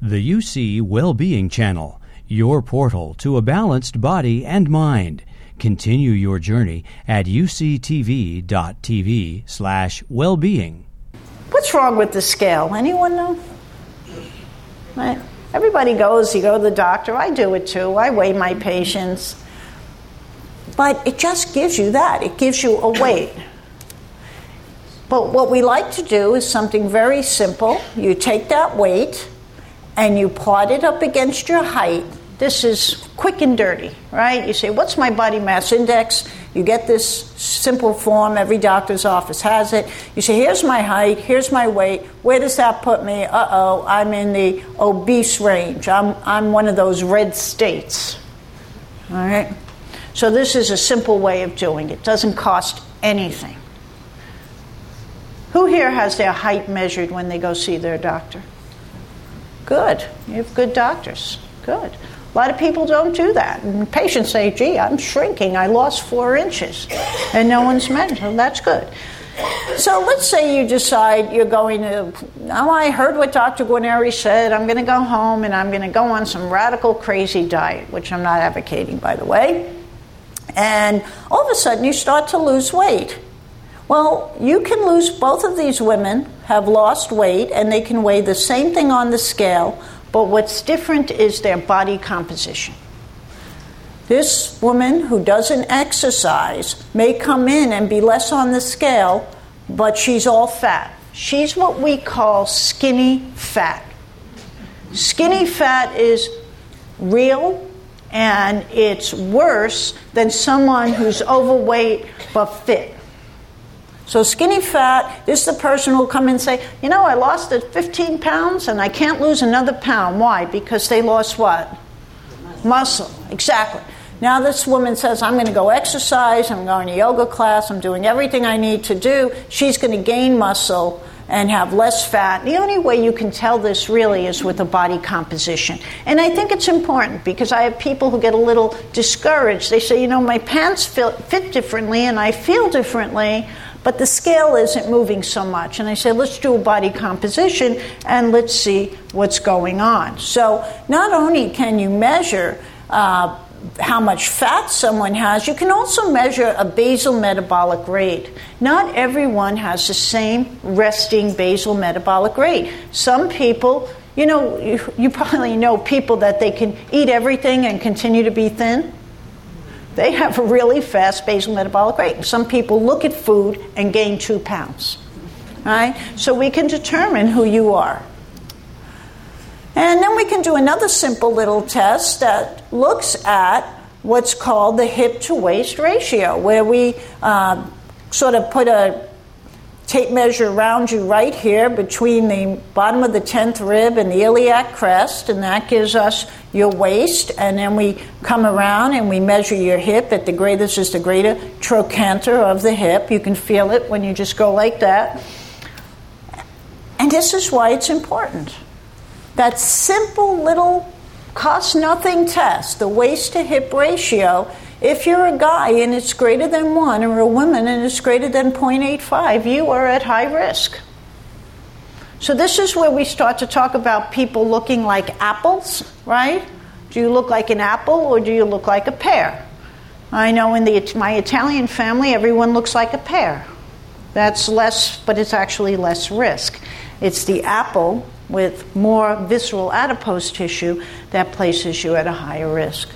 The UC Wellbeing Channel, your portal to a balanced body and mind. Continue your journey at uctv.tv slash wellbeing. What's wrong with the scale? Anyone know? Everybody goes, you go to the doctor. I do it too. I weigh my patients. But it just gives you that. It gives you a weight. But what we like to do is something very simple. You take that weight and you plot it up against your height. This is quick and dirty, right? You say, What's my body mass index? You get this simple form, every doctor's office has it. You say, Here's my height, here's my weight. Where does that put me? Uh oh, I'm in the obese range. I'm, I'm one of those red states. All right? So, this is a simple way of doing it, doesn't cost anything. Who here has their height measured when they go see their doctor? Good. You have good doctors. Good. A lot of people don't do that. And patients say, gee, I'm shrinking. I lost four inches. And no one's meant. Well, that's good. So let's say you decide you're going to, oh, I heard what Dr. Guarneri said. I'm going to go home and I'm going to go on some radical, crazy diet, which I'm not advocating, by the way. And all of a sudden you start to lose weight. Well, you can lose, both of these women have lost weight and they can weigh the same thing on the scale, but what's different is their body composition. This woman who doesn't exercise may come in and be less on the scale, but she's all fat. She's what we call skinny fat. Skinny fat is real and it's worse than someone who's overweight but fit. So skinny fat this is the person who'll come and say, you know, I lost 15 pounds and I can't lose another pound. Why? Because they lost what? Muscle. Exactly. Now this woman says, I'm going to go exercise, I'm going to yoga class, I'm doing everything I need to do. She's going to gain muscle and have less fat. The only way you can tell this really is with a body composition. And I think it's important because I have people who get a little discouraged. They say, you know, my pants fit differently and I feel differently but the scale isn't moving so much. And I said, let's do a body composition and let's see what's going on. So not only can you measure uh, how much fat someone has, you can also measure a basal metabolic rate. Not everyone has the same resting basal metabolic rate. Some people, you know, you, you probably know people that they can eat everything and continue to be thin they have a really fast basal metabolic rate. Some people look at food and gain two pounds. Right? So we can determine who you are. And then we can do another simple little test that looks at what's called the hip to waist ratio, where we uh, sort of put a tape measure around you right here between the bottom of the 10th rib and the iliac crest, and that gives us your waist. And then we come around and we measure your hip at the greatest is the greater trochanter of the hip. You can feel it when you just go like that. And this is why it's important. That simple little cost nothing test, the waist to hip ratio, if you're a guy and it's greater than 1, or a woman and it's greater than 0.85, you are at high risk. So, this is where we start to talk about people looking like apples, right? Do you look like an apple or do you look like a pear? I know in the, my Italian family, everyone looks like a pear. That's less, but it's actually less risk. It's the apple with more visceral adipose tissue that places you at a higher risk.